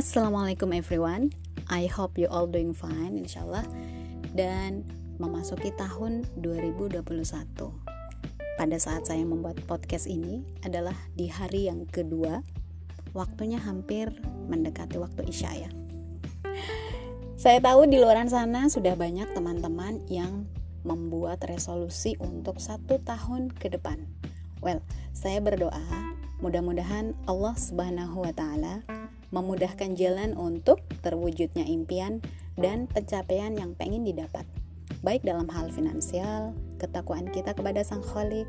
Assalamualaikum everyone. I hope you all doing fine insyaallah Dan memasuki tahun 2021 Pada saat saya membuat podcast ini adalah di hari yang kedua. Waktunya hampir mendekati waktu isya ya. Saya tahu di luar sana sudah banyak teman-teman yang membuat resolusi untuk satu tahun ke depan. Well, saya berdoa mudah-mudahan Allah Subhanahu wa taala memudahkan jalan untuk terwujudnya impian dan pencapaian yang pengen didapat, baik dalam hal finansial, ketakwaan kita kepada Sang Khalik,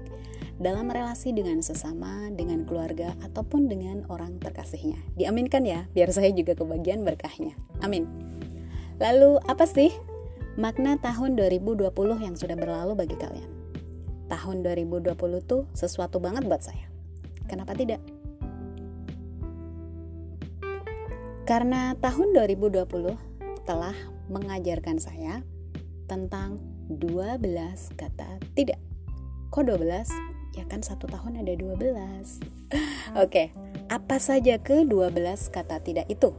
dalam relasi dengan sesama, dengan keluarga, ataupun dengan orang terkasihnya. Diaminkan ya, biar saya juga kebagian berkahnya. Amin. Lalu, apa sih makna tahun 2020 yang sudah berlalu bagi kalian? Tahun 2020 tuh sesuatu banget buat saya. Kenapa tidak? Karena tahun 2020 telah mengajarkan saya tentang 12 kata tidak. Kok 12? Ya kan satu tahun ada 12. Oke, apa saja ke 12 kata tidak itu?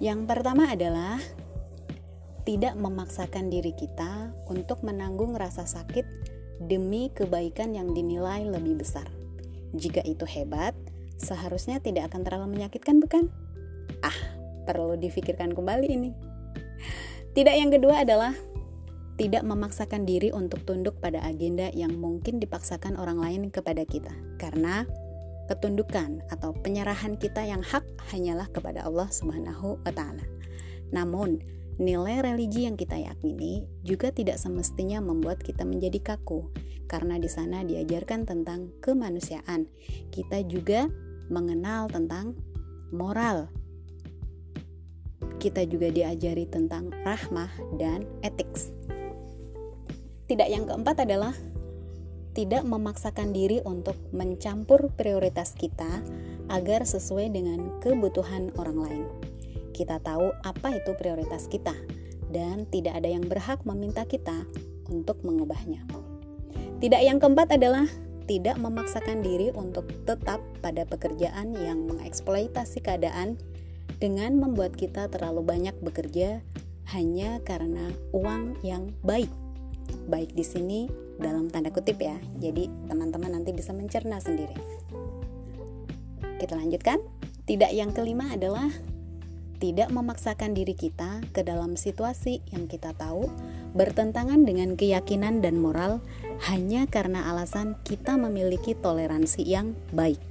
Yang pertama adalah tidak memaksakan diri kita untuk menanggung rasa sakit demi kebaikan yang dinilai lebih besar. Jika itu hebat, seharusnya tidak akan terlalu menyakitkan, bukan? Ah, perlu difikirkan kembali ini. Tidak yang kedua adalah tidak memaksakan diri untuk tunduk pada agenda yang mungkin dipaksakan orang lain kepada kita. Karena ketundukan atau penyerahan kita yang hak hanyalah kepada Allah Subhanahu wa taala. Namun, nilai religi yang kita yakini juga tidak semestinya membuat kita menjadi kaku karena di sana diajarkan tentang kemanusiaan. Kita juga mengenal tentang moral kita juga diajari tentang rahmah dan etik. Tidak yang keempat adalah tidak memaksakan diri untuk mencampur prioritas kita agar sesuai dengan kebutuhan orang lain. Kita tahu apa itu prioritas kita, dan tidak ada yang berhak meminta kita untuk mengubahnya. Tidak yang keempat adalah tidak memaksakan diri untuk tetap pada pekerjaan yang mengeksploitasi keadaan dengan membuat kita terlalu banyak bekerja hanya karena uang yang baik. Baik di sini dalam tanda kutip ya. Jadi teman-teman nanti bisa mencerna sendiri. Kita lanjutkan. Tidak yang kelima adalah tidak memaksakan diri kita ke dalam situasi yang kita tahu bertentangan dengan keyakinan dan moral hanya karena alasan kita memiliki toleransi yang baik.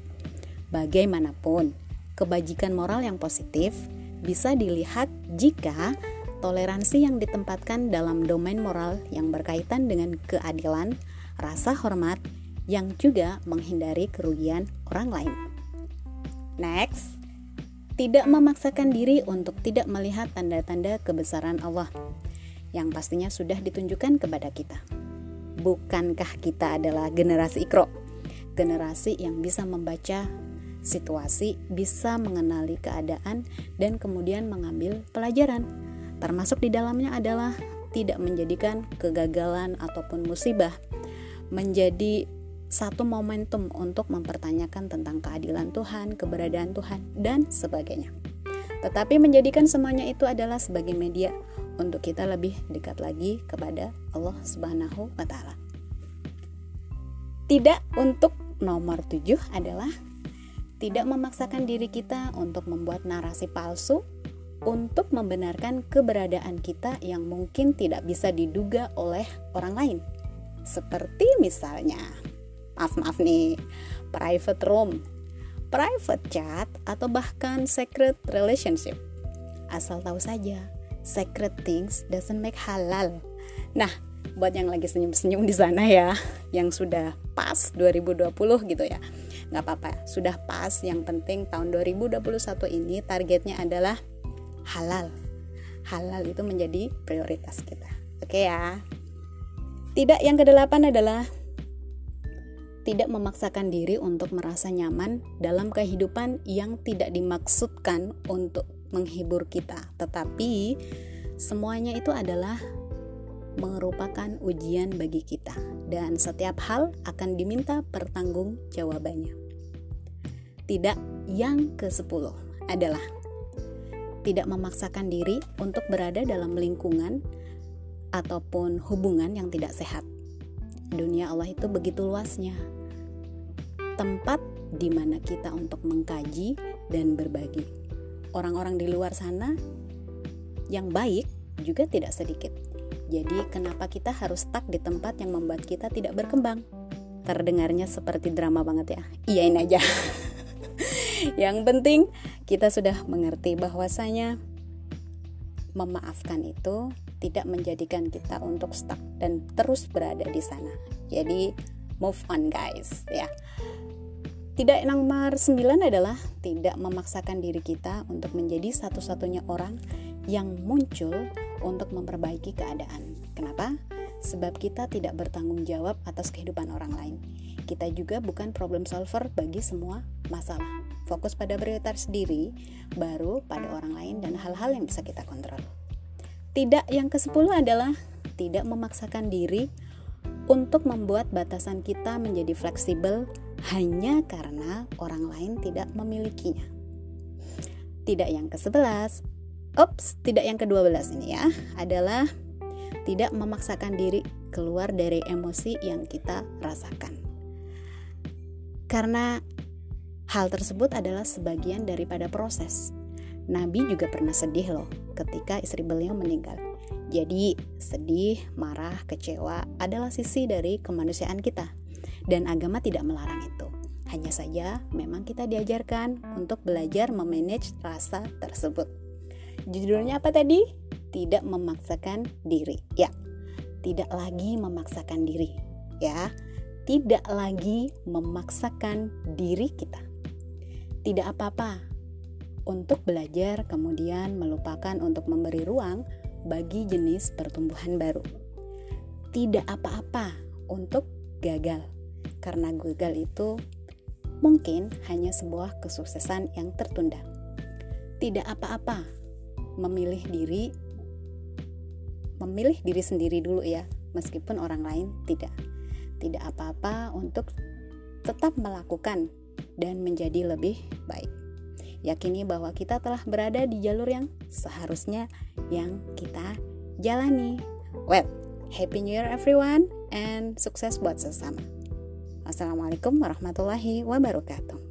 Bagaimanapun, kebajikan moral yang positif bisa dilihat jika toleransi yang ditempatkan dalam domain moral yang berkaitan dengan keadilan, rasa hormat, yang juga menghindari kerugian orang lain. Next, tidak memaksakan diri untuk tidak melihat tanda-tanda kebesaran Allah yang pastinya sudah ditunjukkan kepada kita. Bukankah kita adalah generasi ikro? Generasi yang bisa membaca situasi, bisa mengenali keadaan, dan kemudian mengambil pelajaran. Termasuk di dalamnya adalah tidak menjadikan kegagalan ataupun musibah menjadi satu momentum untuk mempertanyakan tentang keadilan Tuhan, keberadaan Tuhan, dan sebagainya. Tetapi menjadikan semuanya itu adalah sebagai media untuk kita lebih dekat lagi kepada Allah Subhanahu wa taala. Tidak untuk nomor tujuh adalah tidak memaksakan diri kita untuk membuat narasi palsu untuk membenarkan keberadaan kita yang mungkin tidak bisa diduga oleh orang lain. Seperti misalnya, maaf-maaf nih, private room, private chat, atau bahkan secret relationship. Asal tahu saja, secret things doesn't make halal. Nah, buat yang lagi senyum-senyum di sana ya, yang sudah pas 2020 gitu ya nggak apa-apa sudah pas. Yang penting tahun 2021 ini targetnya adalah halal. Halal itu menjadi prioritas kita. Oke ya? Tidak yang kedelapan adalah tidak memaksakan diri untuk merasa nyaman dalam kehidupan yang tidak dimaksudkan untuk menghibur kita, tetapi semuanya itu adalah merupakan ujian bagi kita, dan setiap hal akan diminta pertanggungjawabannya. Tidak yang ke-10 adalah tidak memaksakan diri untuk berada dalam lingkungan ataupun hubungan yang tidak sehat. Dunia Allah itu begitu luasnya. Tempat di mana kita untuk mengkaji dan berbagi. Orang-orang di luar sana yang baik juga tidak sedikit. Jadi, kenapa kita harus stuck di tempat yang membuat kita tidak berkembang? Terdengarnya seperti drama banget ya. Iyain aja. yang penting kita sudah mengerti bahwasanya memaafkan itu tidak menjadikan kita untuk stuck dan terus berada di sana. Jadi move on guys ya. Tidak nomor 9 adalah tidak memaksakan diri kita untuk menjadi satu-satunya orang yang muncul untuk memperbaiki keadaan. Kenapa? Sebab kita tidak bertanggung jawab atas kehidupan orang lain. Kita juga bukan problem solver bagi semua masalah. Fokus pada prioritas sendiri, baru pada orang lain dan hal-hal yang bisa kita kontrol. Tidak yang ke-10 adalah tidak memaksakan diri untuk membuat batasan kita menjadi fleksibel hanya karena orang lain tidak memilikinya. Tidak yang ke-11, ups, tidak yang ke-12 ini ya, adalah tidak memaksakan diri keluar dari emosi yang kita rasakan. Karena hal tersebut adalah sebagian daripada proses Nabi juga pernah sedih loh ketika istri beliau meninggal. Jadi, sedih, marah, kecewa adalah sisi dari kemanusiaan kita. Dan agama tidak melarang itu. Hanya saja memang kita diajarkan untuk belajar memanage rasa tersebut. Judulnya apa tadi? Tidak memaksakan diri. Ya, tidak lagi memaksakan diri. Ya, tidak lagi memaksakan diri kita. Tidak apa-apa untuk belajar, kemudian melupakan untuk memberi ruang bagi jenis pertumbuhan baru. Tidak apa-apa untuk gagal, karena gagal itu mungkin hanya sebuah kesuksesan yang tertunda. Tidak apa-apa memilih diri, memilih diri sendiri dulu ya, meskipun orang lain tidak. Tidak apa-apa untuk tetap melakukan dan menjadi lebih baik. Yakini bahwa kita telah berada di jalur yang seharusnya yang kita jalani. Well, Happy New Year everyone and sukses buat sesama. Assalamualaikum warahmatullahi wabarakatuh.